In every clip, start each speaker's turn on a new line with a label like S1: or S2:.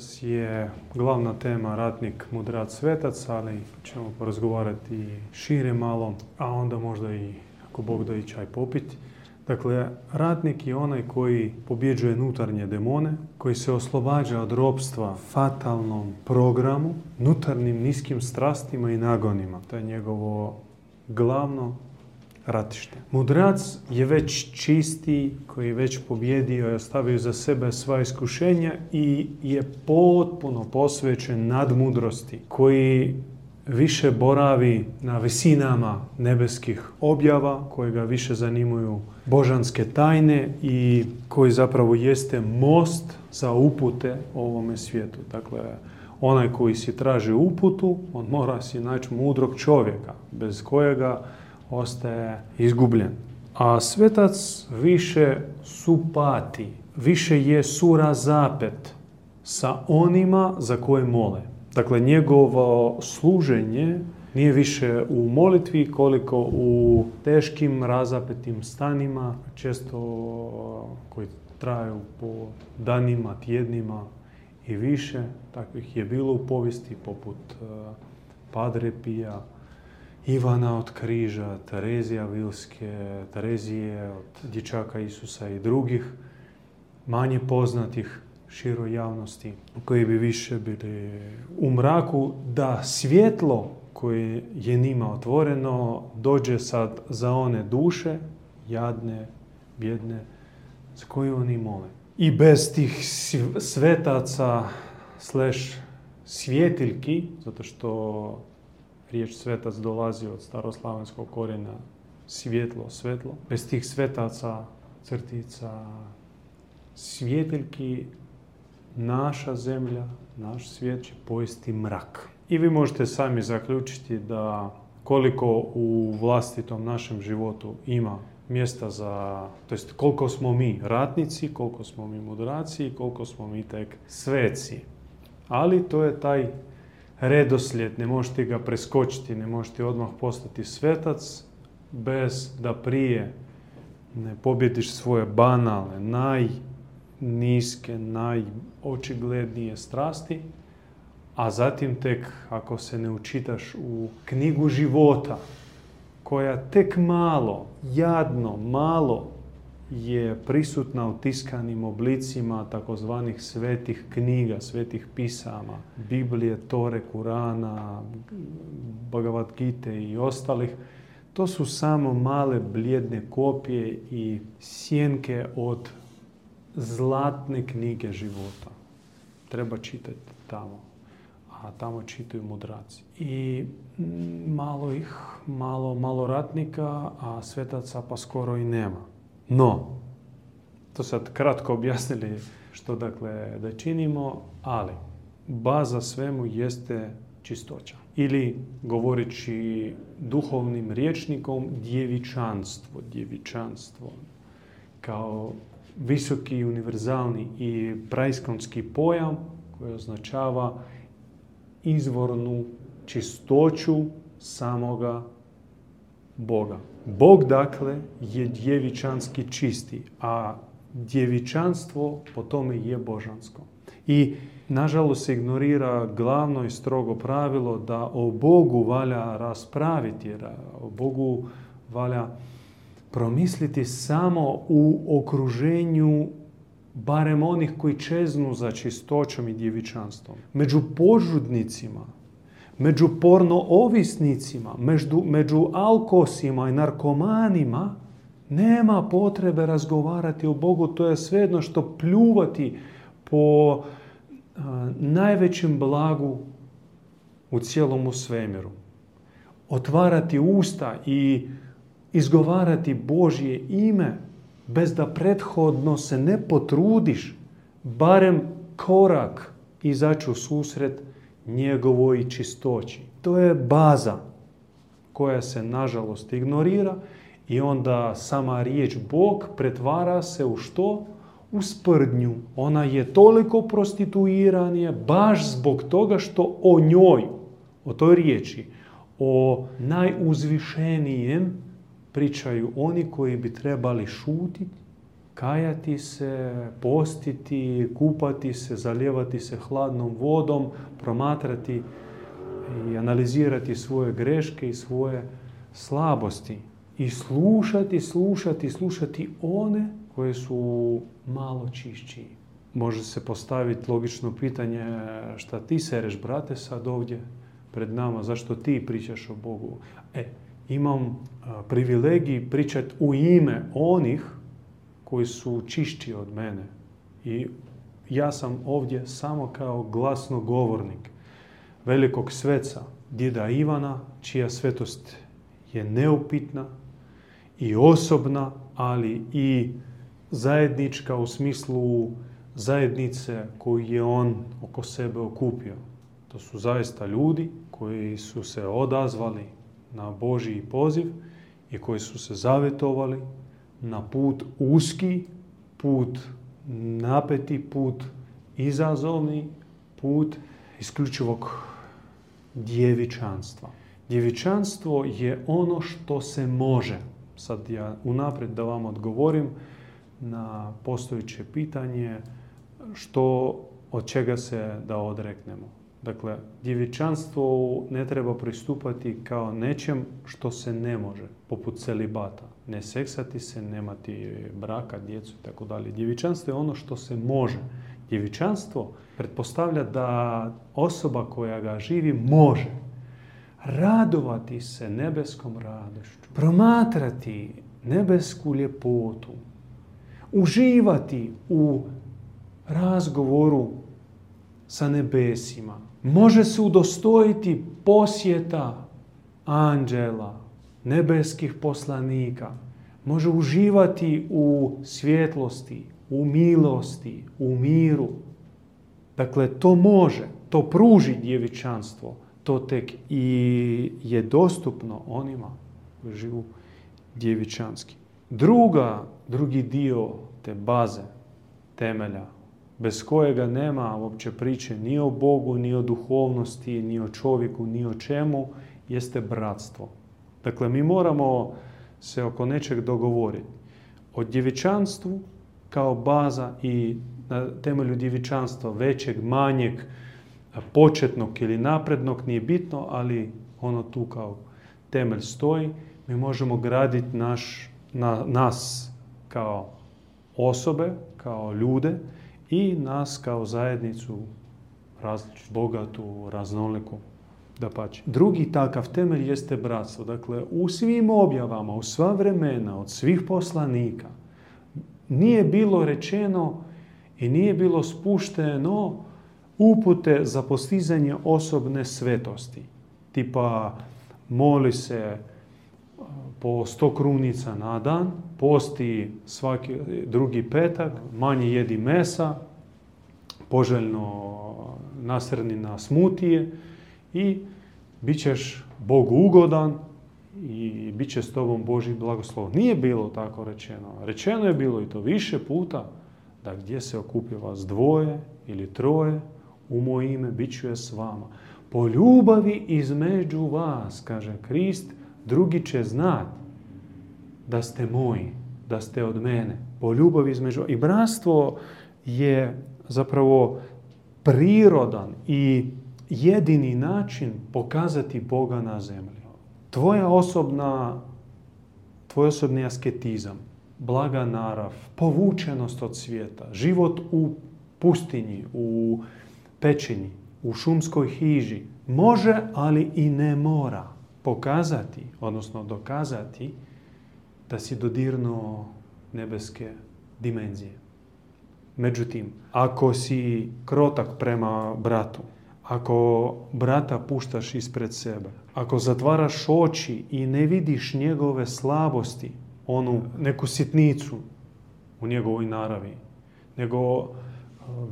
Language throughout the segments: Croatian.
S1: Večeras je glavna tema ratnik, mudrac, svetac, ali ćemo porazgovarati šire malo, a onda možda i, ako Bog da i čaj popiti. Dakle, ratnik je onaj koji pobjeđuje nutarnje demone, koji se oslobađa od ropstva fatalnom programu, nutarnim niskim strastima i nagonima. To je njegovo glavno ratište. Mudrac je već čisti, koji je već pobjedio i ostavio za sebe sva iskušenja i je potpuno posvećen nadmudrosti, koji više boravi na visinama nebeskih objava, koji ga više zanimuju božanske tajne i koji zapravo jeste most za upute ovome svijetu. Dakle, onaj koji si traži uputu, on mora si naći mudrog čovjeka, bez kojega ostaje izgubljen. A svetac više supati, više je surazapet sa onima za koje mole. Dakle, njegovo služenje nije više u molitvi koliko u teškim razapetim stanima, često koji traju po danima, tjednima i više. Takvih je bilo u povijesti poput eh, Padre Pija, Ivana od križa, Terezija Vilske, Terezije od dječaka Isusa i drugih, manje poznatih široj javnosti, koji bi više bili u mraku, da svjetlo koje je njima otvoreno dođe sad za one duše, jadne, bjedne, za koje oni mole. I bez tih svetaca slash svjetiljki, zato što riječ svetac dolazi od staroslavenskog korijena svjetlo, svetlo. Bez tih svetaca, crtica, svjetiljki, naša zemlja, naš svijet će pojesti mrak. I vi možete sami zaključiti da koliko u vlastitom našem životu ima mjesta za, to jest koliko smo mi ratnici, koliko smo mi mudraci, koliko smo mi tek sveci. Ali to je taj redoslijed, ne možete ga preskočiti, ne možete odmah postati svetac bez da prije ne pobjediš svoje banale, najniske, najočiglednije strasti, a zatim tek ako se ne učitaš u knjigu života, koja tek malo, jadno, malo je prisutna u tiskanim oblicima takozvanih svetih knjiga, svetih pisama, Biblije, Tore, Kurana, Bhagavad Gita i ostalih. To su samo male bljedne kopije i sjenke od zlatne knjige života. Treba čitati tamo, a tamo čitaju mudraci. I malo ih, malo, malo ratnika, a svetaca pa skoro i nema. No, to sad kratko objasnili što dakle da činimo, ali baza svemu jeste čistoća. Ili govoreći duhovnim riječnikom djevičanstvo, djevičanstvo kao visoki, univerzalni i praiskonski pojam koji označava izvornu čistoću samoga Boga. Bog dakle je djevičanski čisti, a djevičanstvo po tome je božansko. I nažalost ignorira glavno i strogo pravilo da o Bogu valja raspraviti, o Bogu valja promisliti samo u okruženju barem onih koji čeznu za čistoćom i djevičanstvom. Među požudnicima, među pornoovisnicima, među, među alkosima i narkomanima, nema potrebe razgovarati o Bogu. To je svejedno što pljuvati po najvećem blagu u cijelom svemiru. Otvarati usta i izgovarati Božje ime bez da prethodno se ne potrudiš barem korak izaći u susret njegovoj čistoći. To je baza koja se nažalost ignorira i onda sama riječ Bog pretvara se u što? U sprdnju. Ona je toliko prostituiranije baš zbog toga što o njoj, o toj riječi, o najuzvišenijem pričaju oni koji bi trebali šutiti kajati se, postiti, kupati se, zalijevati se hladnom vodom, promatrati i analizirati svoje greške i svoje slabosti. I slušati, slušati, slušati one koje su malo čišći. Može se postaviti logično pitanje šta ti sereš, brate, sad ovdje pred nama, zašto ti pričaš o Bogu? E, imam privilegij pričati u ime onih koji su čišći od mene. I ja sam ovdje samo kao glasnogovornik velikog sveca, djeda Ivana, čija svetost je neupitna i osobna, ali i zajednička u smislu zajednice koju je on oko sebe okupio. To su zaista ljudi koji su se odazvali na Božiji poziv i koji su se zavetovali na put uski, put napeti, put izazovni, put isključivog djevičanstva. Djevičanstvo je ono što se može. Sad ja unaprijed da vam odgovorim na postojiće pitanje što od čega se da odreknemo. Dakle, djevičanstvo ne treba pristupati kao nečem što se ne može, poput celibata. Ne seksati se, nemati braka, djecu i tako dalje. Djevičanstvo je ono što se može. Djevičanstvo pretpostavlja da osoba koja ga živi može radovati se nebeskom radošću, promatrati nebesku ljepotu, uživati u razgovoru sa nebesima. Može se udostojiti posjeta anđela, nebeskih poslanika. Može uživati u svjetlosti, u milosti, u miru. Dakle, to može, to pruži djevičanstvo. To tek i je dostupno onima koji živu djevičanski. Druga, drugi dio te baze, temelja, bez kojega nema uopće priče ni o Bogu, ni o duhovnosti, ni o čovjeku, ni o čemu, jeste bratstvo. Dakle, mi moramo se oko nečeg dogovoriti. O djevičanstvu kao baza i na temelju djevičanstva većeg, manjeg, početnog ili naprednog, nije bitno, ali ono tu kao temelj stoji. Mi možemo graditi naš, na, nas kao osobe, kao ljude i nas kao zajednicu različitu, bogatu, raznoliku. Da Drugi takav temelj jeste bratstvo. Dakle, u svim objavama, u sva vremena, od svih poslanika, nije bilo rečeno i nije bilo spušteno upute za postizanje osobne svetosti. Tipa, moli se po sto krunica na dan, posti svaki drugi petak, manje jedi mesa, poželjno nasrni na smutije i bit ćeš Bogu ugodan i bit će s tobom Boži blagoslov. Nije bilo tako rečeno. Rečeno je bilo i to više puta da gdje se okupi vas dvoje ili troje u moje ime, bit ću je s vama. Po ljubavi između vas, kaže Krist, drugi će znati da ste moji, da ste od mene. Po ljubavi između... I bratstvo je zapravo prirodan i jedini način pokazati Boga na zemlji. Tvoja osobna, tvoj osobni asketizam, blaga narav, povučenost od svijeta, život u pustinji, u pećini, u šumskoj hiži, može, ali i ne mora pokazati, odnosno dokazati da si dodirnuo nebeske dimenzije. Međutim, ako si krotak prema bratu, ako brata puštaš ispred sebe, ako zatvaraš oči i ne vidiš njegove slabosti, onu neku sitnicu u njegovoj naravi, nego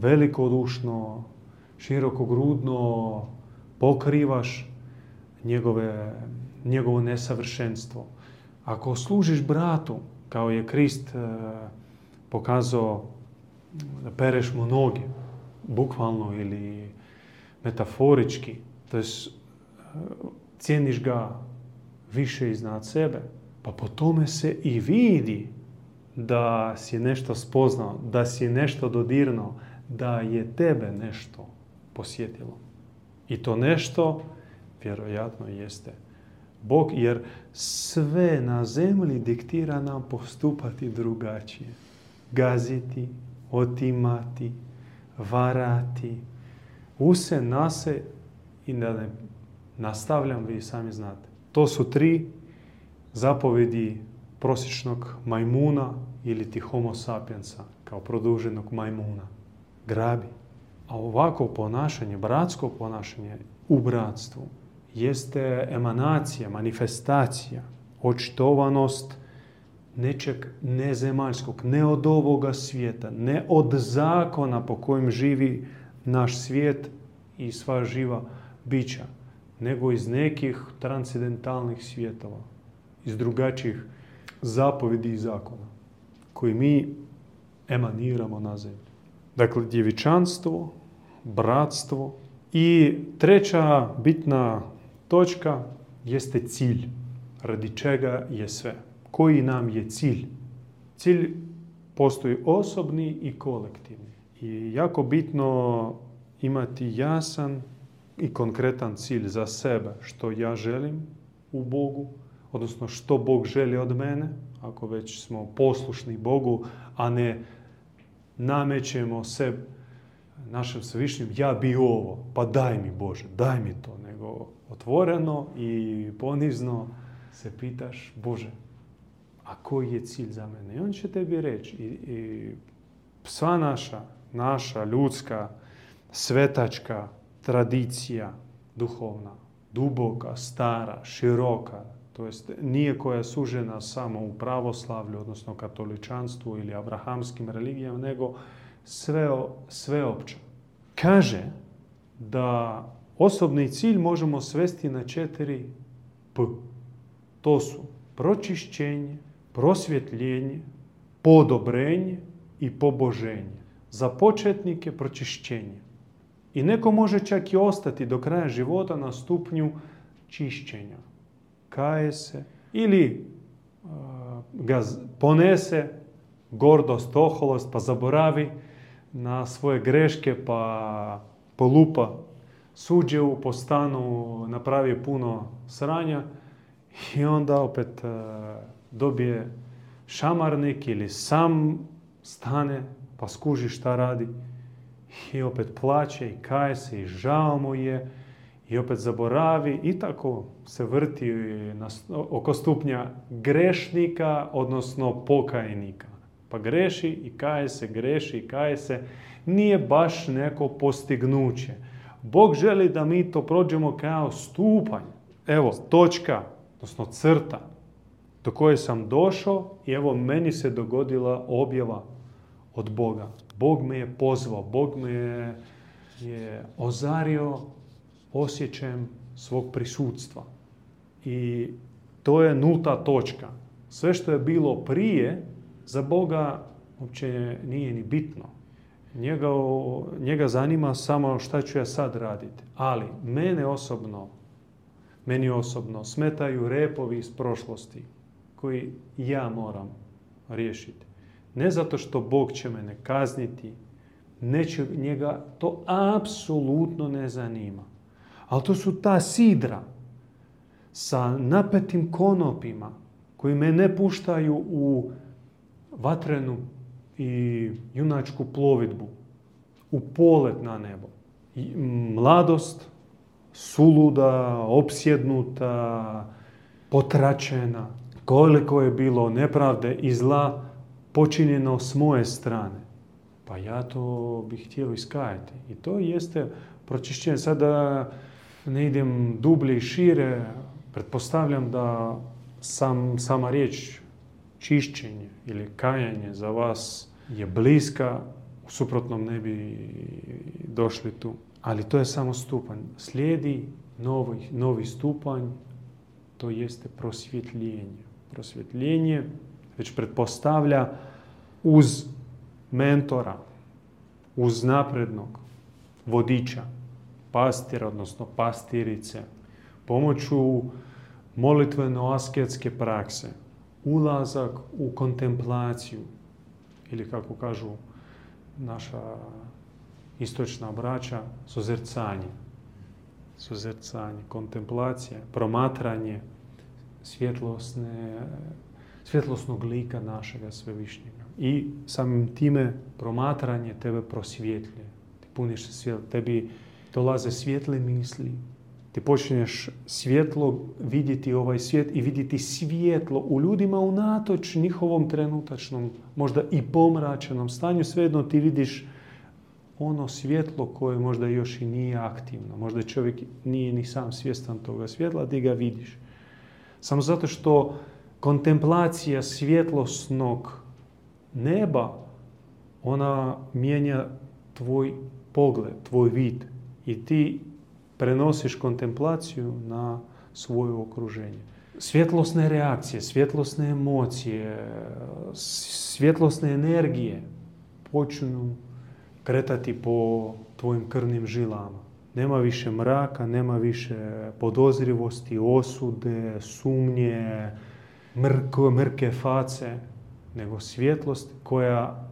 S1: velikodušno, širokogrudno pokrivaš njegove, njegovo nesavršenstvo. Ako služiš bratu, kao je Krist e, pokazao da pereš mu noge, bukvalno ili metaforički, to je cijeniš ga više iznad sebe, pa po tome se i vidi da si nešto spoznao, da si nešto dodirnuo, da je tebe nešto posjetilo. I to nešto vjerojatno jeste Bog, jer sve na zemlji diktira nam postupati drugačije. Gaziti, otimati, varati, use, nase i da ne nastavljam, vi sami znate. To su tri zapovedi prosječnog majmuna ili ti homo sapiensa, kao produženog majmuna. Grabi. A ovako ponašanje, bratsko ponašanje u bratstvu, jeste emanacija, manifestacija, očitovanost nečeg nezemaljskog, ne od ovoga svijeta, ne od zakona po kojem živi naš svijet i sva živa bića, nego iz nekih transcendentalnih svjetova, iz drugačijih zapovedi i zakona, koji mi emaniramo na zemlji. Dakle, djevičanstvo, bratstvo i treća bitna točka jeste cilj. Radi čega je sve. Koji nam je cilj? Cilj postoji osobni i kolektivni. I jako bitno imati jasan i konkretan cilj za sebe, što ja želim u Bogu, odnosno što Bog želi od mene, ako već smo poslušni Bogu, a ne namećemo se našem svevišnjem, ja bi ovo, pa daj mi Bože, daj mi to, nego otvoreno i ponizno se pitaš, Bože, a koji je cilj za mene? I on će tebi reći, i, sva naša, naša ljudska, svetačka tradicija duhovna, duboka, stara, široka, to jest nije koja je sužena samo u pravoslavlju, odnosno katoličanstvu ili abrahamskim religijama, nego sve, sveopća. Kaže da osobni cilj možemo svesti na četiri P. To su pročišćenje, prosvjetljenje, podobrenje i poboženje. Za početnike pročišćenje. I neko može čak i ostati do kraja života na stupnju čišćenja. Kaje se ili ga ponese gordost, oholost, pa zaboravi na svoje greške, pa polupa suđevu, po stanu napravi puno sranja i onda opet e, dobije šamarnik ili sam stane pa skuži šta radi i opet plaće i kaje se i žao mu je i opet zaboravi i tako se vrti na, oko stupnja grešnika, odnosno pokajnika. Pa greši i kaje se, greši i kaje se. Nije baš neko postignuće. Bog želi da mi to prođemo kao stupanj. Evo, točka, odnosno crta do koje sam došao i evo meni se dogodila objava od Boga. Bog me je pozvao, Bog me je, je ozario osjećajem svog prisutstva. I to je nulta točka. Sve što je bilo prije, za Boga uopće nije ni bitno. Njega, njega zanima samo šta ću ja sad raditi. Ali mene osobno, meni osobno smetaju repovi iz prošlosti koji ja moram riješiti. Ne zato što Bog će mene kazniti, neće njega to apsolutno ne zanima. Ali to su ta sidra sa napetim konopima koji me ne puštaju u vatrenu i junačku plovidbu, u polet na nebo. I mladost, suluda, opsjednuta, potračena, koliko je bilo nepravde i zla počinjeno s moje strane. Pa ja to bih htio iskajati. I to jeste pročišćenje. Sada ne idem dublje i šire, pretpostavljam da sam, sama riječ čišćenje ili kajanje za vas je bliska, u suprotnom ne bi došli tu. Ali to je samo stupanj. Slijedi novi, novi stupanj, to jeste prosvjetljenje. Prosvjetljenje već pretpostavlja uz mentora, uz naprednog vodiča, pastira, odnosno pastirice, pomoću molitveno-asketske prakse, ulazak u kontemplaciju ili kako kažu naša istočna braća, suzrcanje. Suzrcanje, kontemplacija, promatranje svjetlosne, svjetlosnog lika našega svevišnjega. I samim time promatranje tebe prosvjetlje. Ti puniš se svjetlo, tebi dolaze svjetle misli, ti počinješ svjetlo vidjeti ovaj svijet i vidjeti svjetlo u ljudima unatoč njihovom trenutačnom, možda i pomračenom stanju. Svejedno ti vidiš ono svjetlo koje možda još i nije aktivno. Možda čovjek nije ni sam svjestan toga svjetla, ti ga vidiš. Samo zato što kontemplacija svjetlosnog neba, ona mijenja tvoj pogled, tvoj vid. I ti prenosiš kontemplaciju na svoje okruženje. Svjetlosne reakcije, svjetlosne emocije, svjetlosne energije počnu kretati po tvojim krvnim žilama. Nema više mraka, nema više podozrivosti, osude, sumnje, mrko, mrke face, nego svjetlost koja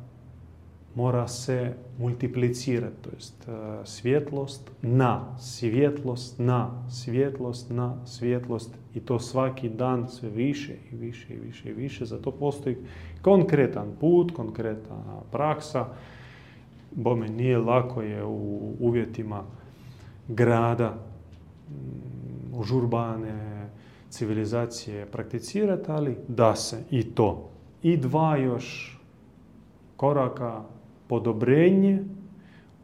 S1: mora se multiplicirati, to jest e, svjetlost na, svjetlost na, svjetlost na, svjetlost i to svaki dan sve više i više i više i više. Zato postoji konkretan put, konkretna praksa. Bome nije lako je u uvjetima grada, užurbane civilizacije prakticirati, ali da se i to. I dva još koraka podobrenje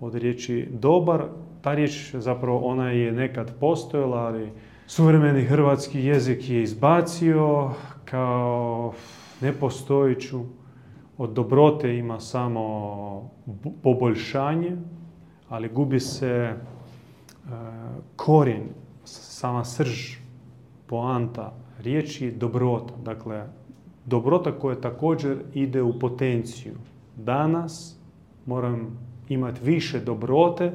S1: od riječi dobar. Ta riječ zapravo ona je nekad postojala, ali suvremeni hrvatski jezik je izbacio kao nepostojiću. Od dobrote ima samo poboljšanje, ali gubi se e, korijen, sama srž, poanta riječi dobrota. Dakle, dobrota koja također ide u potenciju. Danas moram imati više dobrote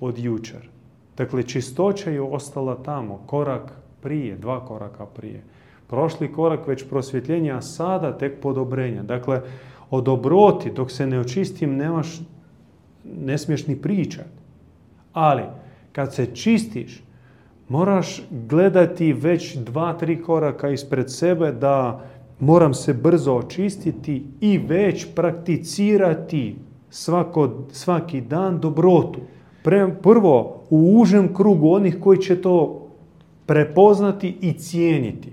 S1: od jučer. Dakle, čistoća je ostala tamo, korak prije, dva koraka prije. Prošli korak već prosvjetljenja, a sada tek podobrenja. Dakle, o dobroti dok se ne očistim nemaš, ne smiješ ni pričati. Ali, kad se čistiš, moraš gledati već dva, tri koraka ispred sebe da moram se brzo očistiti i već prakticirati svako, svaki dan dobrotu. prvo u užem krugu onih koji će to prepoznati i cijeniti.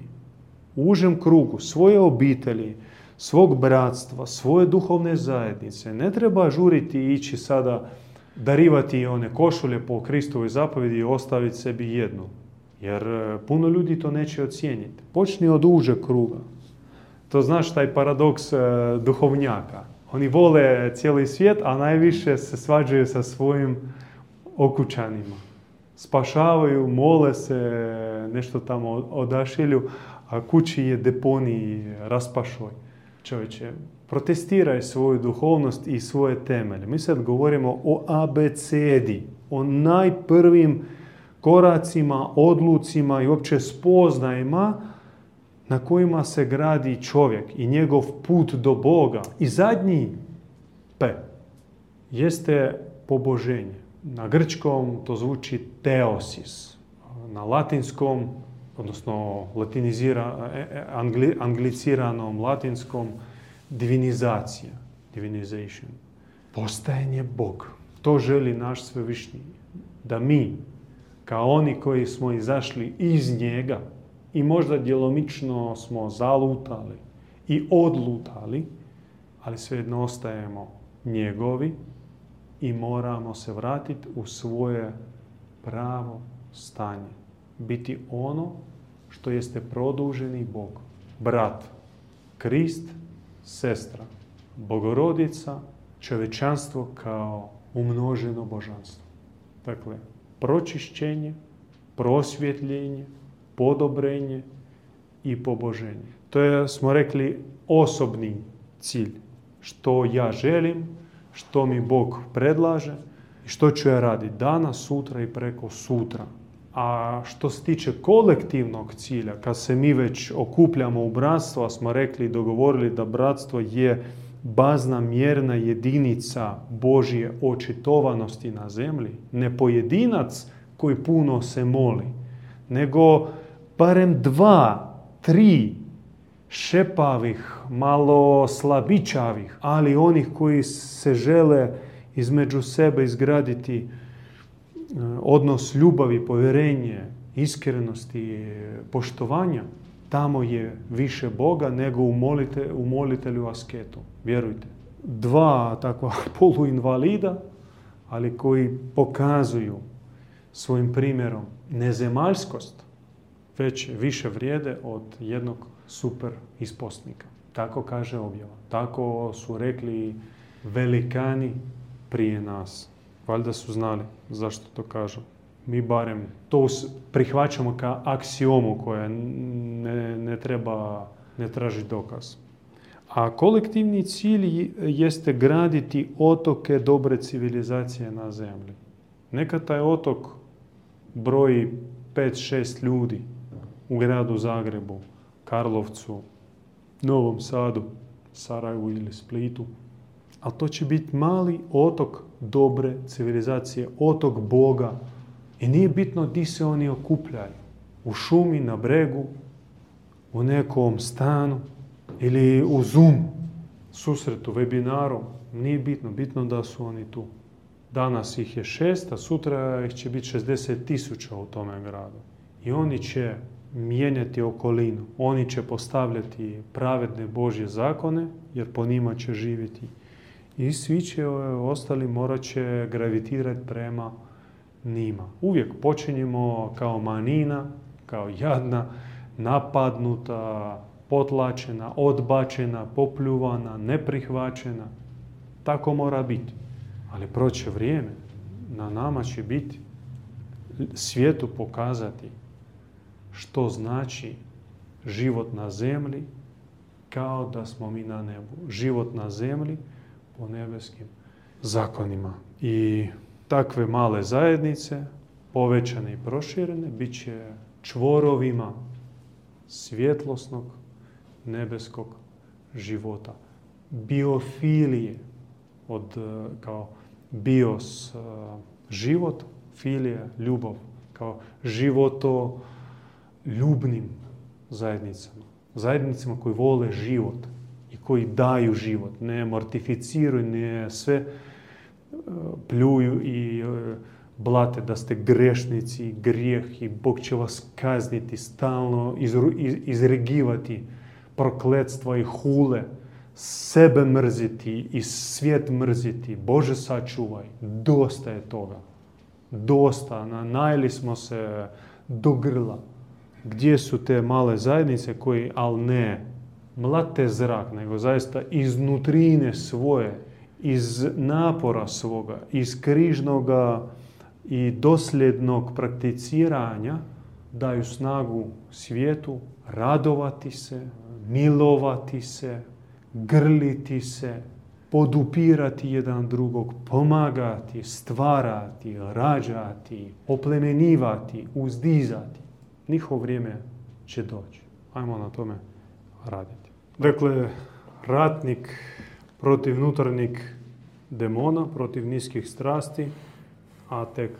S1: U užem krugu svoje obitelji, svog bratstva, svoje duhovne zajednice. Ne treba žuriti ići sada darivati one košulje po Kristovoj zapovjedi i ostaviti sebi jednu. Jer e, puno ljudi to neće ocijeniti. Počni od užeg kruga. To znaš taj paradoks e, duhovnjaka. Oni vole cijeli svijet, a najviše se svađaju sa svojim okućanima. Spašavaju, mole se, nešto tamo odašilju, a kući je deponi raspašoj. Čovječe, protestiraj svoju duhovnost i svoje temelje. Mi sad govorimo o abecedi, o najprvim koracima, odlucima i uopće spoznajima na kojima se gradi čovjek i njegov put do Boga. I zadnji P jeste poboženje. Na grčkom to zvuči teosis. Na latinskom, odnosno latinizira, e, e, angli, latinskom divinizacija. Divinization. Postajanje Bog. To želi naš svevišnji. Da mi, kao oni koji smo izašli iz njega, i možda djelomično smo zalutali i odlutali, ali svejedno ostajemo njegovi i moramo se vratiti u svoje pravo stanje. Biti ono što jeste produženi Bog. Brat, Krist, sestra, Bogorodica, čovečanstvo kao umnoženo božanstvo. Dakle, pročišćenje, prosvjetljenje, podobrenje i poboženje. To je, smo rekli, osobni cilj. Što ja želim, što mi Bog predlaže i što ću ja raditi danas, sutra i preko sutra. A što se tiče kolektivnog cilja, kad se mi već okupljamo u bratstvo, a smo rekli i dogovorili da bratstvo je bazna mjerna jedinica Božje očitovanosti na zemlji, ne pojedinac koji puno se moli, nego barem dva, tri šepavih, malo slabičavih, ali onih koji se žele između sebe izgraditi odnos ljubavi, povjerenje, iskrenosti, poštovanja, tamo je više Boga nego u, molite, u molitelju asketu. Vjerujte. Dva takva poluinvalida, ali koji pokazuju svojim primjerom nezemaljskost, već više vrijede od jednog super isposnika. Tako kaže objava. Tako su rekli velikani prije nas. Valjda su znali zašto to kažu. Mi barem to prihvaćamo kao aksiomu koja ne, ne treba, ne traži dokaz. A kolektivni cilj jeste graditi otoke dobre civilizacije na zemlji. Neka taj otok broji 5-6 ljudi u gradu Zagrebu, Karlovcu, Novom Sadu, Sarajevu ili Splitu. Ali to će biti mali otok dobre civilizacije, otok Boga. I nije bitno di se oni okupljaju. U šumi, na bregu, u nekom stanu ili u Zoom susretu, webinaru. Nije bitno, bitno da su oni tu. Danas ih je šest, a sutra ih će biti 60 tisuća u tome gradu. I oni će mijenjati okolinu. Oni će postavljati pravedne Božje zakone, jer po njima će živjeti. I svi će ostali morat će gravitirati prema njima. Uvijek počinjemo kao manina, kao jadna, napadnuta, potlačena, odbačena, popljuvana, neprihvaćena. Tako mora biti. Ali proće vrijeme. Na nama će biti svijetu pokazati što znači život na zemlji kao da smo mi na nebu. Život na zemlji po nebeskim zakonima. I takve male zajednice, povećane i proširene, bit će čvorovima svjetlosnog nebeskog života. Biofilije, od, kao bios život, filija ljubav, kao životo ljubnim zajednicama. Zajednicama koji vole život i koji daju život. Ne mortificiraju, ne sve e, pljuju i e, blate da ste grešnici, grijeh i Bog će vas kazniti, stalno izregivati prokletstva i hule, sebe mrziti i svijet mrziti. Bože sačuvaj, dosta je toga. Dosta, najeli smo se do grla gdje su te male zajednice koji, ali ne mlate zrak, nego zaista iznutrine svoje, iz napora svoga, iz križnoga i dosljednog prakticiranja daju snagu svijetu radovati se, milovati se, grliti se, podupirati jedan drugog, pomagati, stvarati, rađati, oplemenivati, uzdizati njihovo vrijeme će doći. Ajmo na tome raditi. Dakle, ratnik protiv nutarnjeg demona, protiv niskih strasti, a tek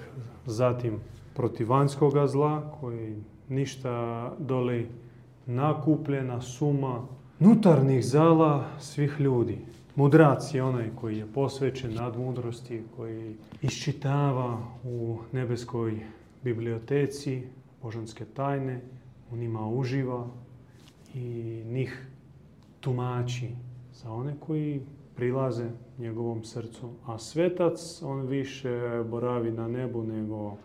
S1: zatim protiv vanjskoga zla koji ništa doli nakupljena suma nutarnjih zala svih ljudi. Mudrac je onaj koji je posvećen nad mudrosti, koji iščitava u nebeskoj biblioteci božanske tajne, u njima uživa i njih tumači za one koji prilaze njegovom srcu. A svetac, on više boravi na nebu nego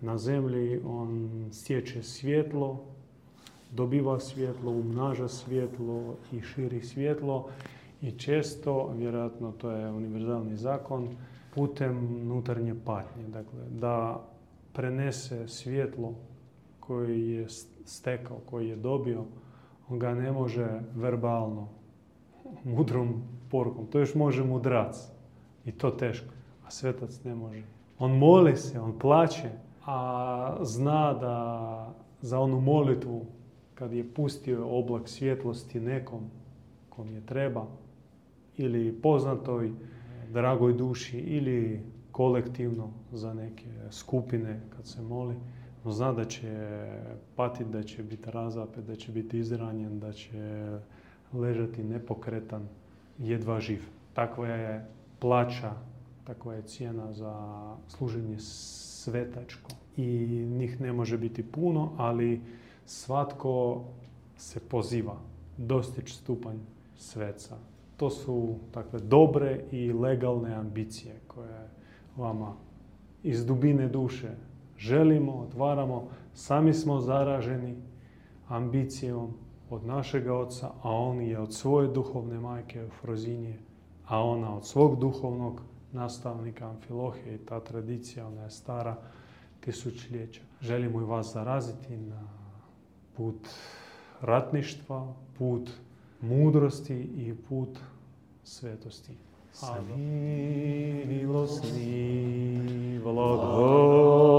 S1: na zemlji, on stječe svjetlo, dobiva svjetlo, umnaža svjetlo i širi svjetlo i često, vjerojatno to je univerzalni zakon, putem unutarnje patnje. Dakle, da prenese svjetlo koji je stekao, koji je dobio, on ga ne može verbalno, mudrom porukom. To još može mudrac i to teško, a svetac ne može. On moli se, on plaće, a zna da za onu molitvu kad je pustio oblak svjetlosti nekom kom je treba ili poznatoj dragoj duši ili kolektivno za neke skupine kad se moli, zna da će patiti, da će biti razapet, da će biti izranjen, da će ležati nepokretan, jedva živ. Takva je plaća, takva je cijena za služenje svetačko. I njih ne može biti puno, ali svatko se poziva dostići stupanj sveca. To su takve dobre i legalne ambicije koje vama iz dubine duše želimo, otvaramo. Sami smo zaraženi ambicijom od našega oca, a on je od svoje duhovne majke Frozinije, a ona od svog duhovnog nastavnika Amfilohije i ta tradicija, ona je stara tisućljeća. Želimo i vas zaraziti na put ratništva, put mudrosti i put svetosti. Samilosni vladaru